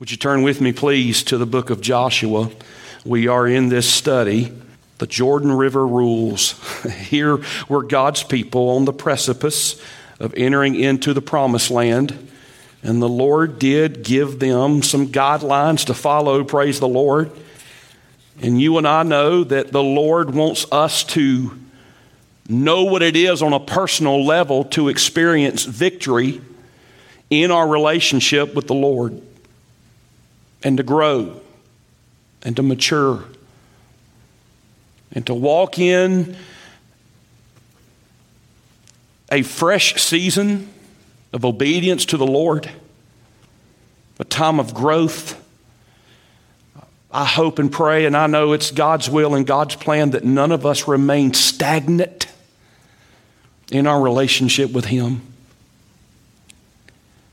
Would you turn with me, please, to the book of Joshua? We are in this study, the Jordan River Rules. Here were God's people on the precipice of entering into the promised land. And the Lord did give them some guidelines to follow, praise the Lord. And you and I know that the Lord wants us to know what it is on a personal level to experience victory in our relationship with the Lord and to grow and to mature and to walk in a fresh season of obedience to the Lord, a time of growth. I hope and pray, and I know it's God's will and God's plan that none of us remain stagnant in our relationship with Him.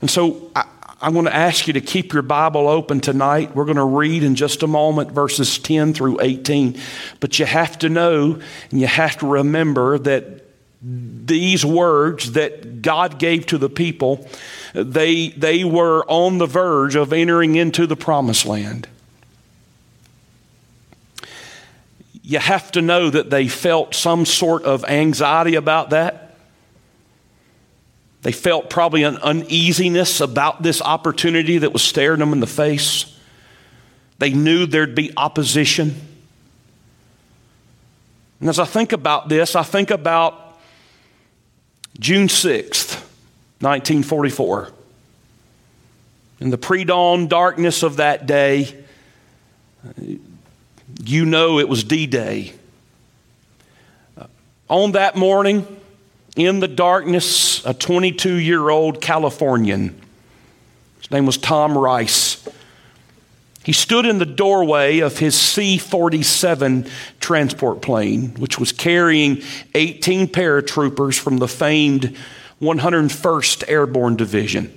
And so I, I want to ask you to keep your Bible open tonight. We're going to read in just a moment verses 10 through 18. But you have to know and you have to remember that these words that God gave to the people, they, they were on the verge of entering into the promised land. You have to know that they felt some sort of anxiety about that. They felt probably an uneasiness about this opportunity that was staring them in the face. They knew there'd be opposition. And as I think about this, I think about June 6th, 1944. In the pre dawn darkness of that day, you know it was D Day. On that morning, in the darkness, a 22 year old Californian. His name was Tom Rice. He stood in the doorway of his C 47 transport plane, which was carrying 18 paratroopers from the famed 101st Airborne Division.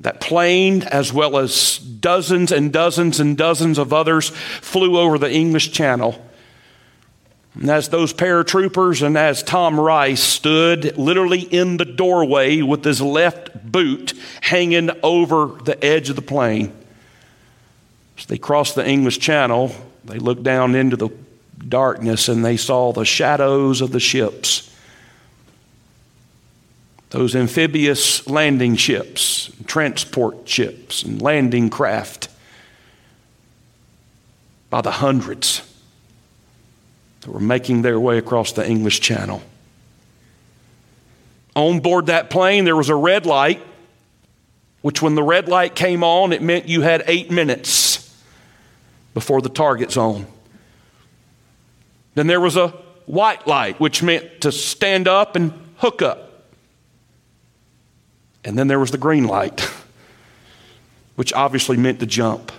That plane, as well as dozens and dozens and dozens of others, flew over the English Channel and as those paratroopers and as Tom Rice stood literally in the doorway with his left boot hanging over the edge of the plane, as they crossed the English Channel, they looked down into the darkness and they saw the shadows of the ships. Those amphibious landing ships, transport ships, and landing craft by the hundreds that were making their way across the English Channel. On board that plane, there was a red light, which, when the red light came on, it meant you had eight minutes before the target zone. Then there was a white light, which meant to stand up and hook up. And then there was the green light, which obviously meant to jump.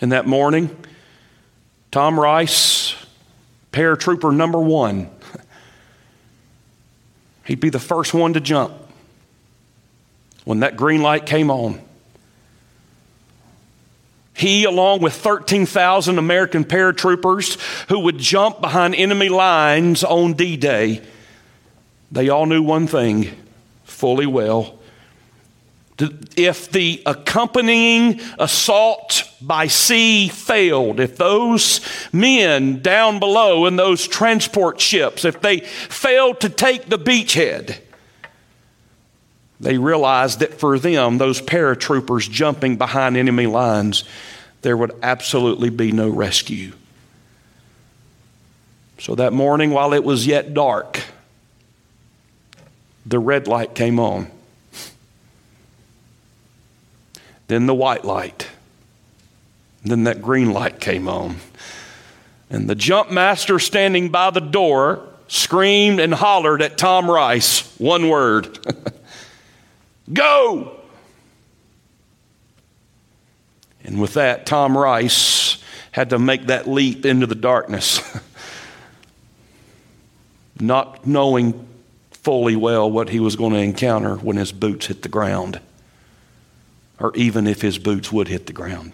And that morning, Tom Rice, paratrooper number one. He'd be the first one to jump when that green light came on. He, along with 13,000 American paratroopers who would jump behind enemy lines on D Day, they all knew one thing fully well if the accompanying assault by sea failed, if those men down below in those transport ships, if they failed to take the beachhead, they realized that for them, those paratroopers jumping behind enemy lines, there would absolutely be no rescue. So that morning, while it was yet dark, the red light came on. Then the white light. Then that green light came on. And the jump master standing by the door screamed and hollered at Tom Rice one word Go! And with that, Tom Rice had to make that leap into the darkness, not knowing fully well what he was going to encounter when his boots hit the ground or even if his boots would hit the ground.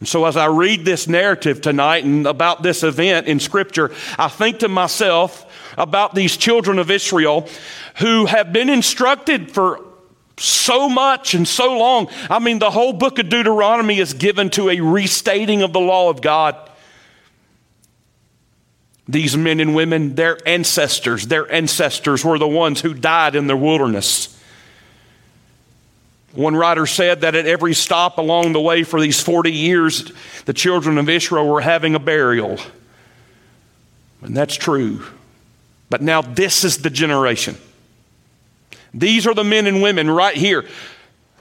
And so, as I read this narrative tonight and about this event in Scripture, I think to myself about these children of Israel who have been instructed for so much and so long. I mean, the whole book of Deuteronomy is given to a restating of the law of God. These men and women, their ancestors, their ancestors were the ones who died in the wilderness. One writer said that at every stop along the way for these 40 years, the children of Israel were having a burial. And that's true. But now this is the generation. These are the men and women right here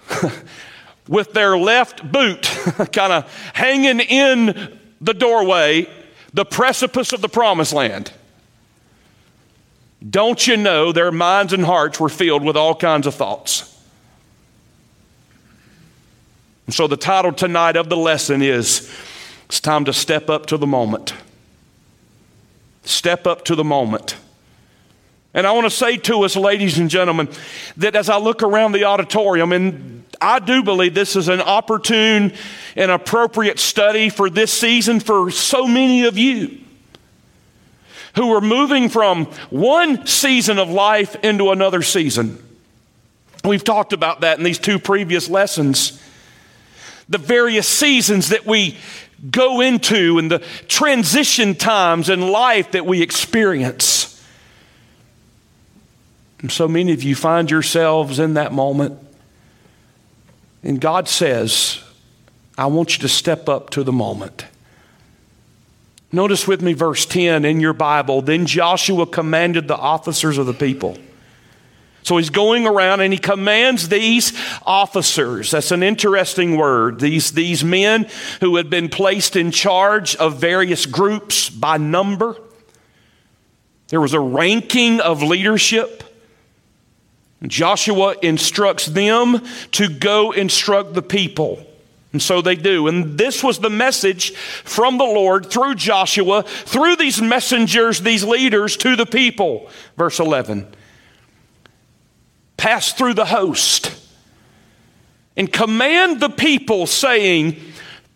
with their left boot kind of hanging in the doorway, the precipice of the promised land. Don't you know their minds and hearts were filled with all kinds of thoughts? And so the title tonight of the lesson is It's Time to Step Up to the Moment. Step up to the moment. And I want to say to us, ladies and gentlemen, that as I look around the auditorium, and I do believe this is an opportune and appropriate study for this season for so many of you who are moving from one season of life into another season. We've talked about that in these two previous lessons. The various seasons that we go into and the transition times in life that we experience. And so many of you find yourselves in that moment. And God says, I want you to step up to the moment. Notice with me verse 10 in your Bible. Then Joshua commanded the officers of the people. So he's going around and he commands these officers. That's an interesting word. These, these men who had been placed in charge of various groups by number. There was a ranking of leadership. Joshua instructs them to go instruct the people. And so they do. And this was the message from the Lord through Joshua, through these messengers, these leaders to the people. Verse 11 Pass through the host and command the people, saying,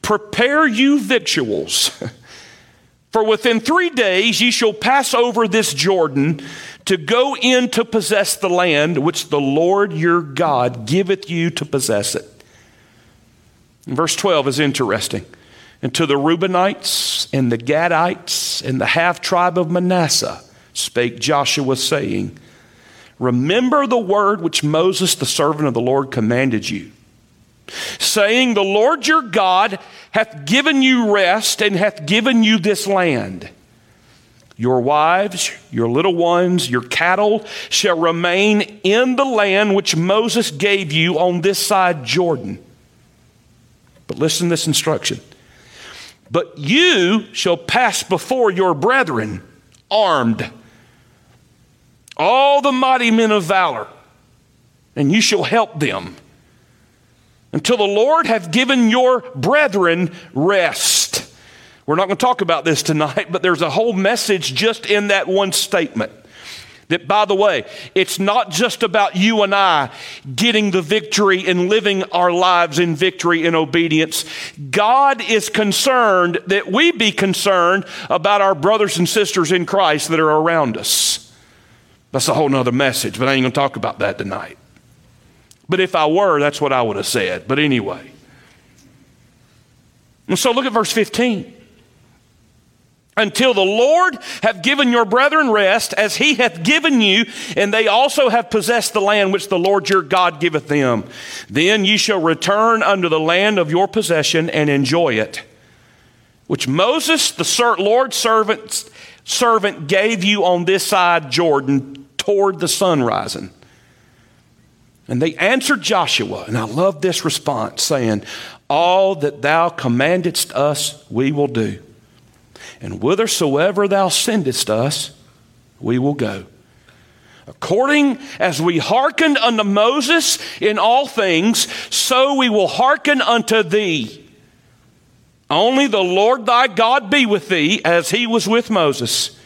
Prepare you victuals. For within three days ye shall pass over this Jordan to go in to possess the land which the Lord your God giveth you to possess it. Verse 12 is interesting. And to the Reubenites and the Gadites and the half tribe of Manasseh spake Joshua, saying, Remember the word which Moses, the servant of the Lord, commanded you, saying, The Lord your God hath given you rest and hath given you this land. Your wives, your little ones, your cattle shall remain in the land which Moses gave you on this side Jordan. But listen to this instruction. But you shall pass before your brethren armed, all the mighty men of valor, and you shall help them until the Lord have given your brethren rest. We're not going to talk about this tonight, but there's a whole message just in that one statement. That, by the way, it's not just about you and I getting the victory and living our lives in victory and obedience. God is concerned that we be concerned about our brothers and sisters in Christ that are around us. That's a whole nother message, but I ain't going to talk about that tonight. But if I were, that's what I would have said. But anyway. And so look at verse 15 until the Lord have given your brethren rest, as he hath given you, and they also have possessed the land which the Lord your God giveth them. Then ye shall return unto the land of your possession and enjoy it, which Moses, the Lord's servant, servant gave you on this side Jordan toward the sun rising. And they answered Joshua, and I love this response, saying, All that thou commandest us, we will do and whithersoever thou sendest us, we will go. According as we hearkened unto Moses in all things, so we will hearken unto thee. Only the Lord thy God be with thee, as he was with Moses.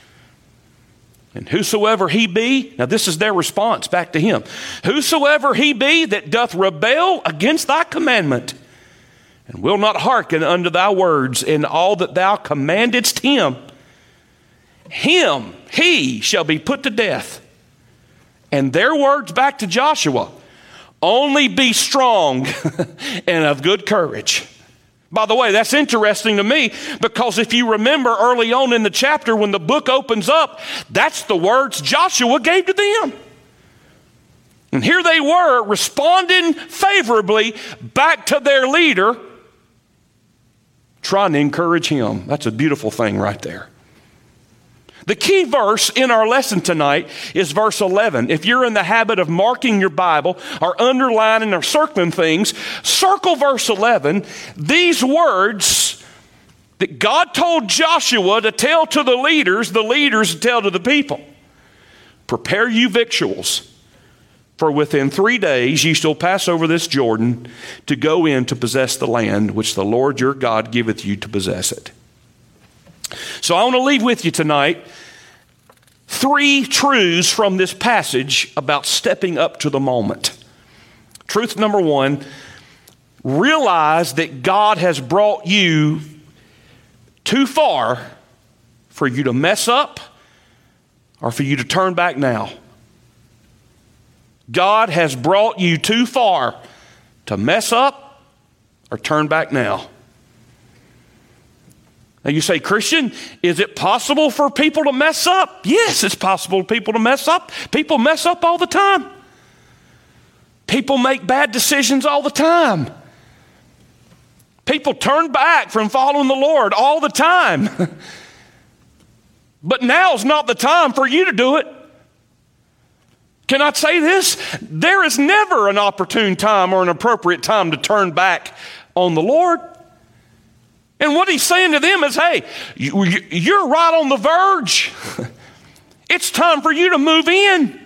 And whosoever he be, now this is their response back to him. Whosoever he be that doth rebel against thy commandment, and will not hearken unto thy words in all that thou commandest him, him, he shall be put to death. And their words back to Joshua only be strong and of good courage. By the way, that's interesting to me because if you remember early on in the chapter when the book opens up, that's the words Joshua gave to them. And here they were responding favorably back to their leader, trying to encourage him. That's a beautiful thing right there. The key verse in our lesson tonight is verse 11. If you're in the habit of marking your Bible or underlining or circling things, circle verse 11. These words that God told Joshua to tell to the leaders, the leaders to tell to the people. Prepare you victuals, for within three days ye shall pass over this Jordan to go in to possess the land which the Lord your God giveth you to possess it. So I want to leave with you tonight three truths from this passage about stepping up to the moment. Truth number one realize that God has brought you too far for you to mess up or for you to turn back now. God has brought you too far to mess up or turn back now. Now you say, Christian, is it possible for people to mess up? Yes, it's possible for people to mess up. People mess up all the time. People make bad decisions all the time. People turn back from following the Lord all the time. but now's not the time for you to do it. Can I say this? There is never an opportune time or an appropriate time to turn back on the Lord. And what he's saying to them is, hey, you're right on the verge. It's time for you to move in.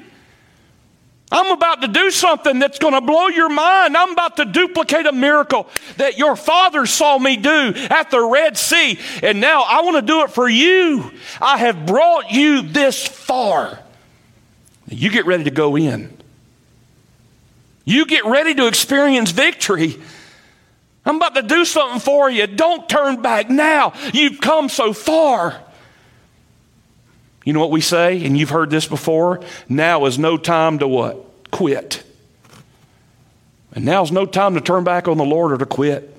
I'm about to do something that's going to blow your mind. I'm about to duplicate a miracle that your father saw me do at the Red Sea. And now I want to do it for you. I have brought you this far. You get ready to go in. You get ready to experience victory. I'm about to do something for you. Don't turn back now. You've come so far. You know what we say, and you've heard this before? Now is no time to what? Quit. And now's no time to turn back on the Lord or to quit.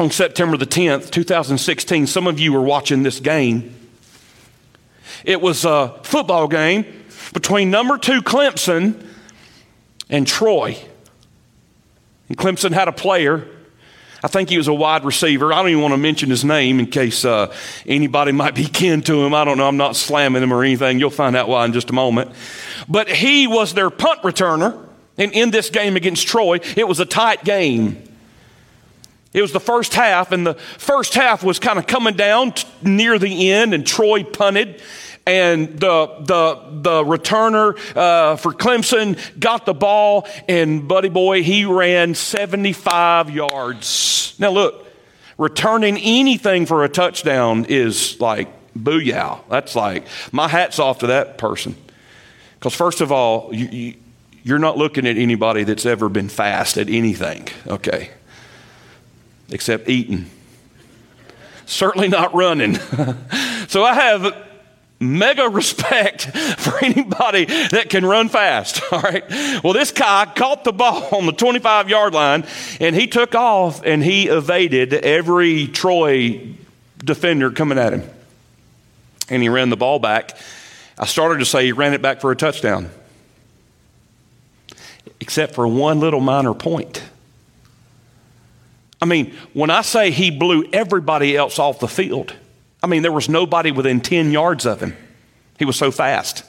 On September the 10th, 2016, some of you were watching this game. It was a football game between number two Clemson and Troy. And Clemson had a player. I think he was a wide receiver. I don't even want to mention his name in case uh, anybody might be kin to him. I don't know. I'm not slamming him or anything. You'll find out why in just a moment. But he was their punt returner. And in this game against Troy, it was a tight game. It was the first half, and the first half was kind of coming down t- near the end, and Troy punted and the the the returner uh, for Clemson got the ball, and Buddy Boy he ran 75 yards. Now look, returning anything for a touchdown is like booyah. That's like my hats off to that person. Because first of all, you, you, you're not looking at anybody that's ever been fast at anything, okay? Except eating. Certainly not running. so I have mega respect for anybody that can run fast. All right. Well, this guy caught the ball on the 25 yard line and he took off and he evaded every Troy defender coming at him. And he ran the ball back. I started to say he ran it back for a touchdown, except for one little minor point. I mean, when I say he blew everybody else off the field, I mean, there was nobody within 10 yards of him. He was so fast.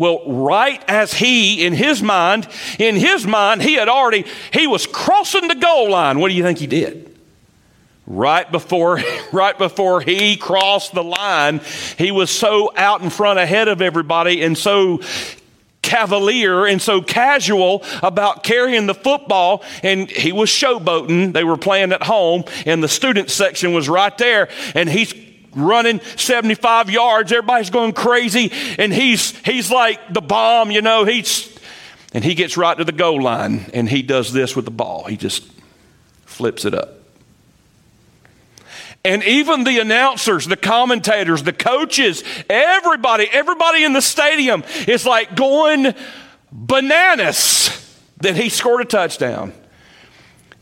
Well, right as he, in his mind, in his mind, he had already, he was crossing the goal line. What do you think he did? Right before, right before he crossed the line, he was so out in front ahead of everybody and so cavalier and so casual about carrying the football. And he was showboating. They were playing at home, and the student section was right there. And he's running 75 yards. Everybody's going crazy. And he's, he's like the bomb, you know, he's, And he gets right to the goal line and he does this with the ball. He just flips it up. And even the announcers, the commentators, the coaches, everybody, everybody in the stadium is like going bananas that he scored a touchdown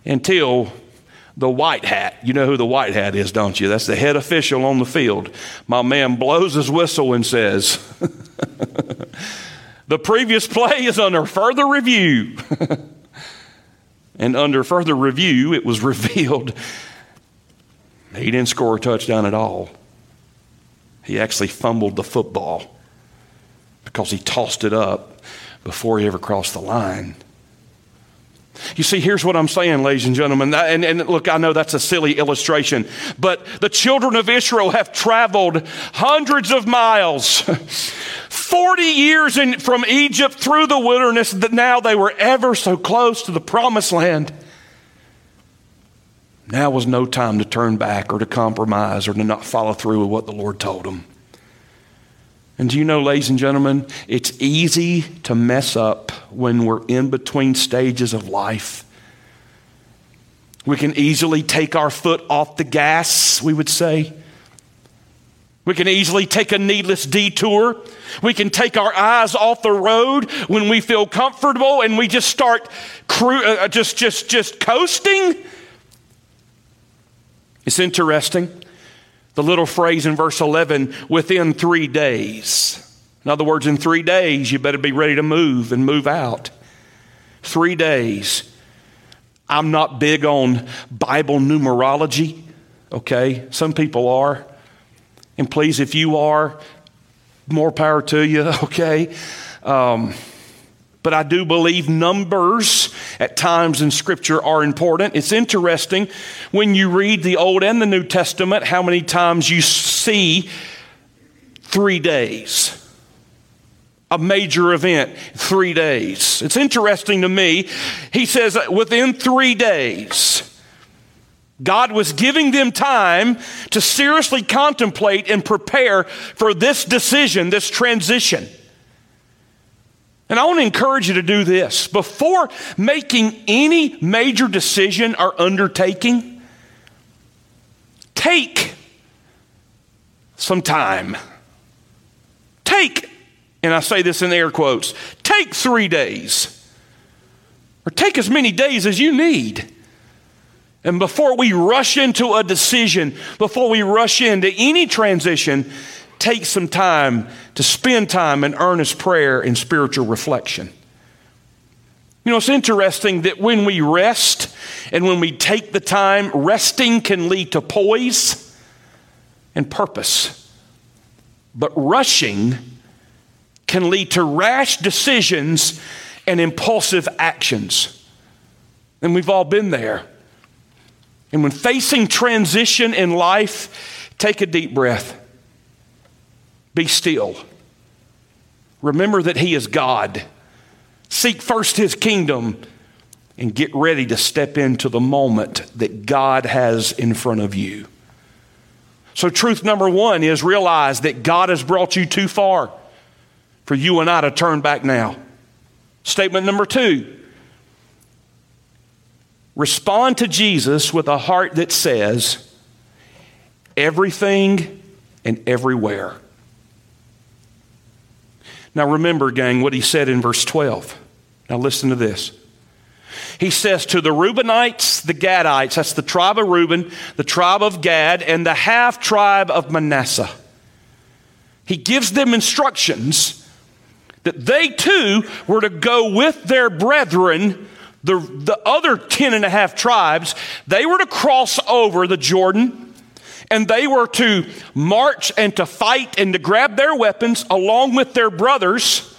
until the white hat. You know who the white hat is, don't you? That's the head official on the field. My man blows his whistle and says, The previous play is under further review. and under further review, it was revealed he didn't score a touchdown at all. He actually fumbled the football because he tossed it up before he ever crossed the line. You see, here's what I'm saying, ladies and gentlemen. And, and, look, I know that's a silly illustration, but the children of Israel have traveled hundreds of miles, 40 years in, from Egypt through the wilderness, that now they were ever so close to the promised land. Now was no time to turn back or to compromise or to not follow through with what the Lord told them. And do you know, ladies and gentlemen, it's easy to mess up when we're in between stages of life. We can easily take our foot off the gas, we would say. We can easily take a needless detour. We can take our eyes off the road when we feel comfortable and we just start cru- uh, just, just, just coasting. It's interesting. The little phrase in verse 11, within three days. In other words, in three days, you better be ready to move and move out. Three days. I'm not big on Bible numerology, okay? Some people are. And please, if you are, more power to you, okay? Um, but I do believe numbers at times in Scripture are important. It's interesting when you read the Old and the New Testament how many times you see three days. A major event, three days. It's interesting to me. He says within three days, God was giving them time to seriously contemplate and prepare for this decision, this transition. And I want to encourage you to do this. Before making any major decision or undertaking, take some time. Take, and I say this in air quotes, take three days. Or take as many days as you need. And before we rush into a decision, before we rush into any transition, take some time to spend time in earnest prayer and spiritual reflection. You know, it's interesting that when we rest and when we take the time, resting can lead to poise and purpose. But rushing can lead to rash decisions and impulsive actions. And we've all been there. And when facing transition in life, take a deep breath. Be still. Remember that He is God. Seek first His kingdom and get ready to step into the moment that God has in front of you. So, truth number one is realize that God has brought you too far for you and I to turn back now. Statement number two respond to Jesus with a heart that says, everything and everywhere. Now remember, gang, what he said in verse 12. Now listen to this. He says to the Reubenites, the Gadites, that's the tribe of Reuben, the tribe of Gad, and the half tribe of Manasseh. He gives them instructions that they too were to go with their brethren, the, the other ten and a half tribes, they were to cross over the Jordan and they were to march and to fight and to grab their weapons along with their brothers.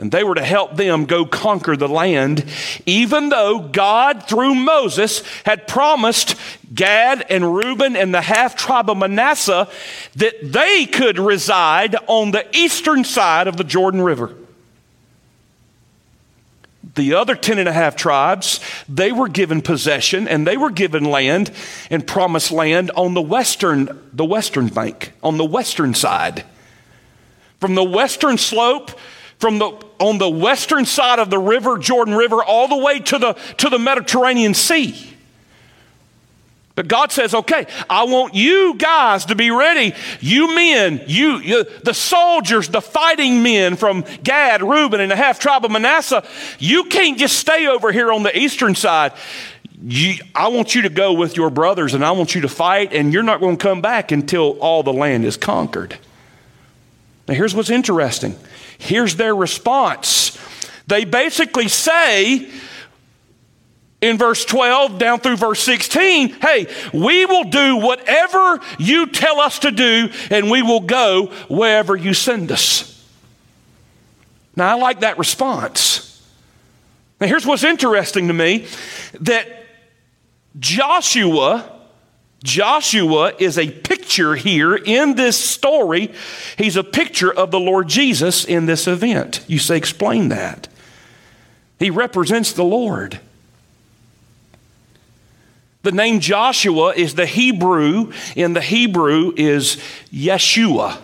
And they were to help them go conquer the land, even though God, through Moses, had promised Gad and Reuben and the half tribe of Manasseh that they could reside on the eastern side of the Jordan River the other ten and a half tribes, they were given possession and they were given land and promised land on the western, the western bank, on the western side. From the western slope from the on the western side of the river, Jordan River, all the way to the to the Mediterranean Sea. But God says, okay, I want you guys to be ready. You men, you, you, the soldiers, the fighting men from Gad, Reuben, and the half tribe of Manasseh, you can't just stay over here on the eastern side. You, I want you to go with your brothers and I want you to fight, and you're not going to come back until all the land is conquered. Now, here's what's interesting. Here's their response. They basically say, in verse 12 down through verse 16, hey, we will do whatever you tell us to do and we will go wherever you send us. Now, I like that response. Now, here's what's interesting to me that Joshua, Joshua is a picture here in this story. He's a picture of the Lord Jesus in this event. You say, explain that. He represents the Lord. The name Joshua is the Hebrew, in the Hebrew is Yeshua,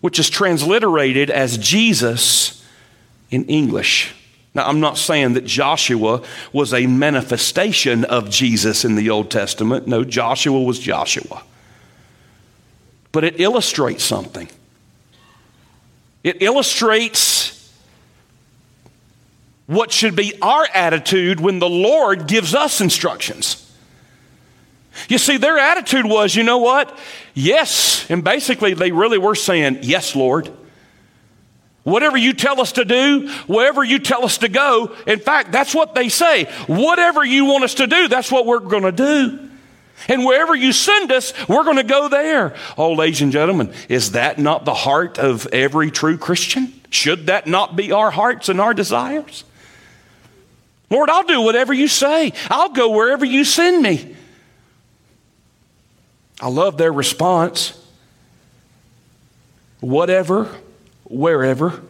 which is transliterated as Jesus in English. Now, I'm not saying that Joshua was a manifestation of Jesus in the Old Testament. No, Joshua was Joshua. But it illustrates something. It illustrates what should be our attitude when the Lord gives us instructions. You see, their attitude was, you know what? Yes. And basically, they really were saying, Yes, Lord. Whatever you tell us to do, wherever you tell us to go. In fact, that's what they say. Whatever you want us to do, that's what we're going to do. And wherever you send us, we're going to go there. Oh, ladies and gentlemen, is that not the heart of every true Christian? Should that not be our hearts and our desires? Lord, I'll do whatever you say. I'll go wherever you send me. I love their response. Whatever, wherever.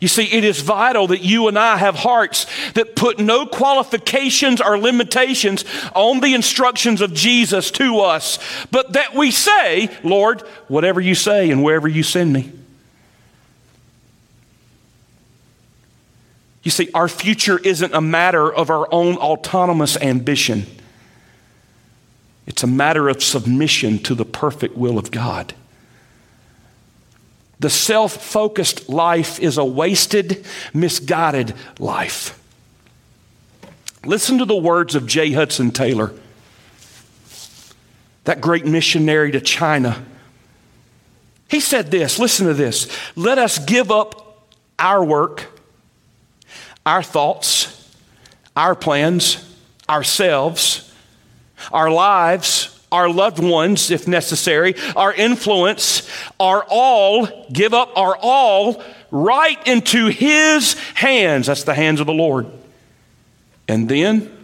You see, it is vital that you and I have hearts that put no qualifications or limitations on the instructions of Jesus to us, but that we say, Lord, whatever you say and wherever you send me. You see, our future isn't a matter of our own autonomous ambition, it's a matter of submission to the perfect will of God. The self focused life is a wasted, misguided life. Listen to the words of J. Hudson Taylor, that great missionary to China. He said this listen to this. Let us give up our work our thoughts, our plans, ourselves, our lives, our loved ones, if necessary, our influence, our all, give up our all right into His hands. That's the hands of the Lord. And then,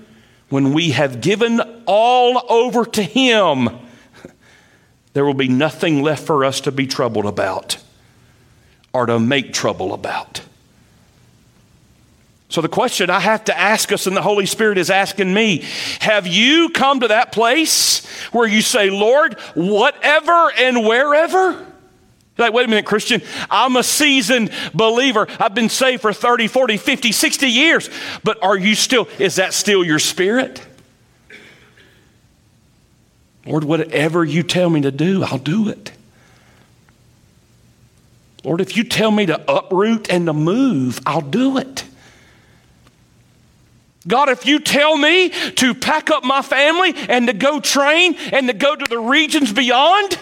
when we have given all over to Him, there will be nothing left for us to be troubled about or to make trouble about. So, the question I have to ask us, and the Holy Spirit is asking me have you come to that place where you say, Lord, whatever and wherever? Like, wait a minute, Christian, I'm a seasoned believer. I've been saved for 30, 40, 50, 60 years. But are you still, is that still your spirit? Lord, whatever you tell me to do, I'll do it. Lord, if you tell me to uproot and to move, I'll do it. God, if you tell me to pack up my family and to go train and to go to the regions beyond,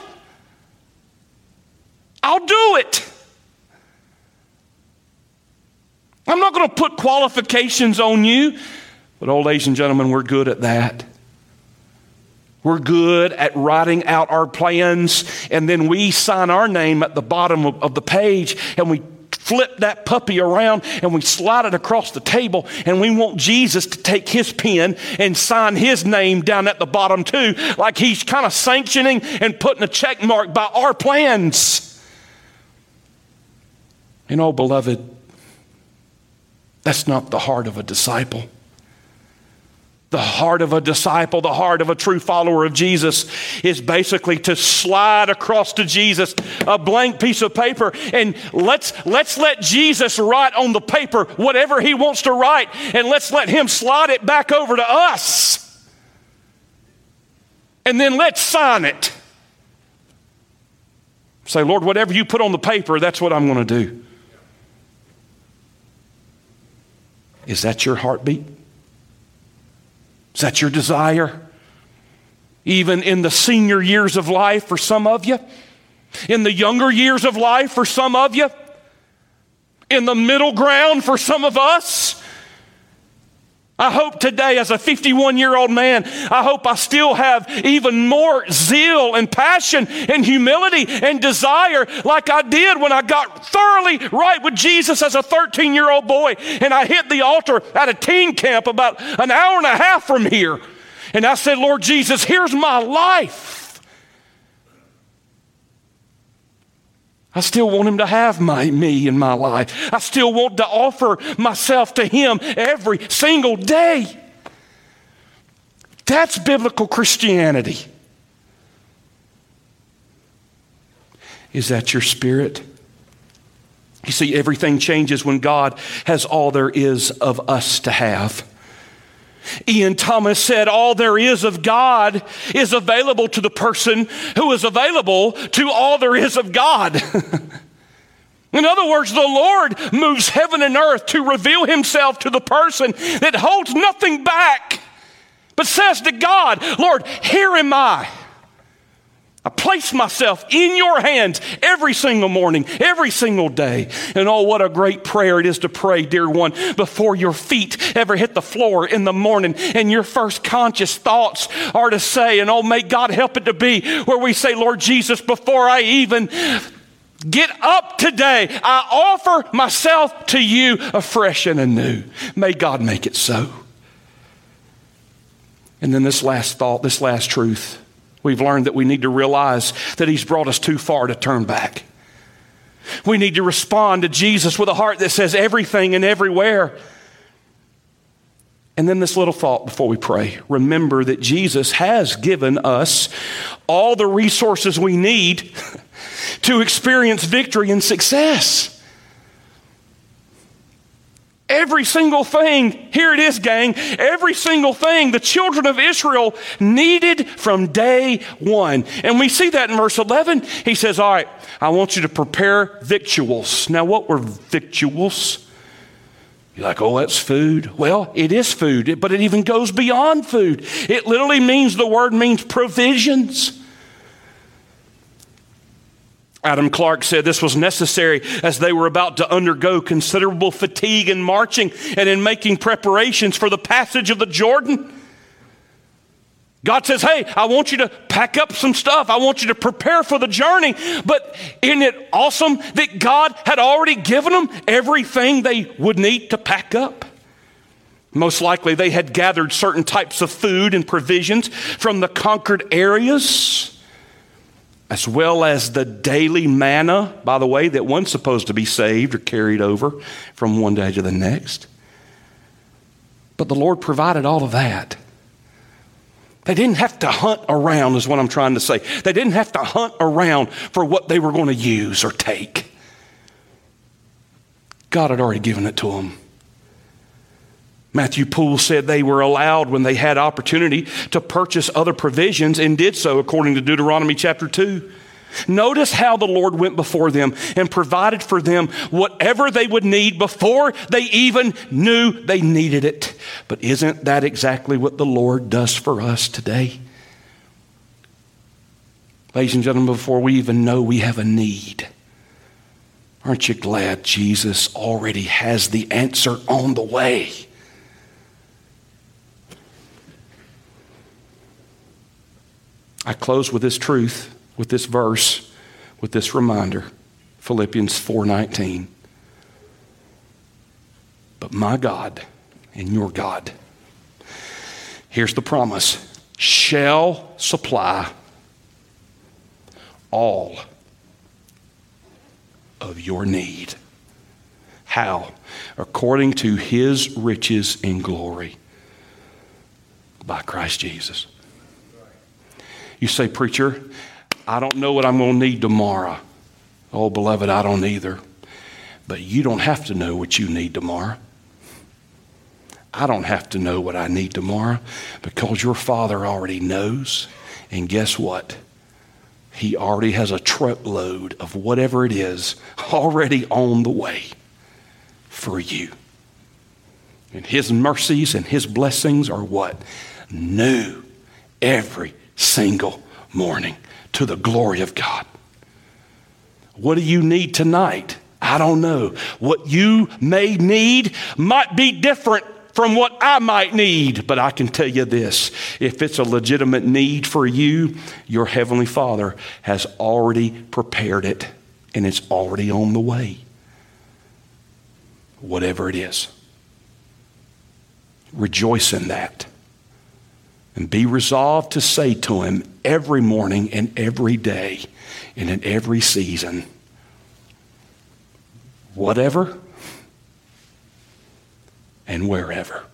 I'll do it. I'm not going to put qualifications on you, but, old ladies and gentlemen, we're good at that. We're good at writing out our plans, and then we sign our name at the bottom of, of the page and we flip that puppy around and we slide it across the table and we want Jesus to take his pen and sign his name down at the bottom too, like he's kind of sanctioning and putting a check mark by our plans. And oh, beloved, that's not the heart of a disciple. The heart of a disciple, the heart of a true follower of Jesus is basically to slide across to Jesus a blank piece of paper and let's, let's let Jesus write on the paper whatever he wants to write and let's let him slide it back over to us. And then let's sign it. Say, Lord, whatever you put on the paper, that's what I'm going to do. Is that your heartbeat? Is that your desire? Even in the senior years of life for some of you? In the younger years of life for some of you? In the middle ground for some of us? I hope today, as a 51 year old man, I hope I still have even more zeal and passion and humility and desire like I did when I got thoroughly right with Jesus as a 13 year old boy and I hit the altar at a teen camp about an hour and a half from here. And I said, Lord Jesus, here's my life. I still want him to have my, me in my life. I still want to offer myself to him every single day. That's biblical Christianity. Is that your spirit? You see, everything changes when God has all there is of us to have. Ian Thomas said, All there is of God is available to the person who is available to all there is of God. In other words, the Lord moves heaven and earth to reveal himself to the person that holds nothing back, but says to God, Lord, here am I. I place myself in your hands every single morning, every single day. And oh, what a great prayer it is to pray, dear one, before your feet ever hit the floor in the morning. And your first conscious thoughts are to say, and oh, may God help it to be, where we say, Lord Jesus, before I even get up today, I offer myself to you afresh and anew. May God make it so. And then this last thought, this last truth. We've learned that we need to realize that He's brought us too far to turn back. We need to respond to Jesus with a heart that says everything and everywhere. And then this little thought before we pray. Remember that Jesus has given us all the resources we need to experience victory and success. Every single thing, here it is, gang, every single thing the children of Israel needed from day one. And we see that in verse 11. He says, All right, I want you to prepare victuals. Now, what were victuals? You're like, oh, that's food. Well, it is food, but it even goes beyond food. It literally means, the word means provisions. Adam Clarke said this was necessary as they were about to undergo considerable fatigue in marching and in making preparations for the passage of the Jordan. God says, Hey, I want you to pack up some stuff. I want you to prepare for the journey. But isn't it awesome that God had already given them everything they would need to pack up? Most likely, they had gathered certain types of food and provisions from the conquered areas as well as the daily manna, by the way, that one's supposed to be saved or carried over from one day to the next. But the Lord provided all of that. They didn't have to hunt around, is what I'm trying to say. They didn't have to hunt around for what they were going to use or take. God had already given it to them. Matthew Poole said they were allowed when they had opportunity to purchase other provisions and did so according to Deuteronomy chapter 2. Notice how the Lord went before them and provided for them whatever they would need before they even knew they needed it. But isn't that exactly what the Lord does for us today? Ladies and gentlemen, before we even know we have a need, aren't you glad Jesus already has the answer on the way? I close with this truth, with this verse, with this reminder. Philippians 4:19. But my God and your God, here's the promise, shall supply all of your need. How? According to his riches in glory by Christ Jesus. You say, Preacher, I don't know what I'm going to need tomorrow. Oh, beloved, I don't either. But you don't have to know what you need tomorrow. I don't have to know what I need tomorrow because your Father already knows. And guess what? He already has a truckload of whatever it is already on the way for you. And His mercies and His blessings are what? New every single morning to the glory of God. What do you need tonight? I don't know. What you may need might be different from what I might need, but I can tell you this if it's a legitimate need for you, your Heavenly Father has already prepared it and it's already on the way. Whatever it is, rejoice in that and be resolved to say to Him every morning and every day and in every season, whatever and wherever.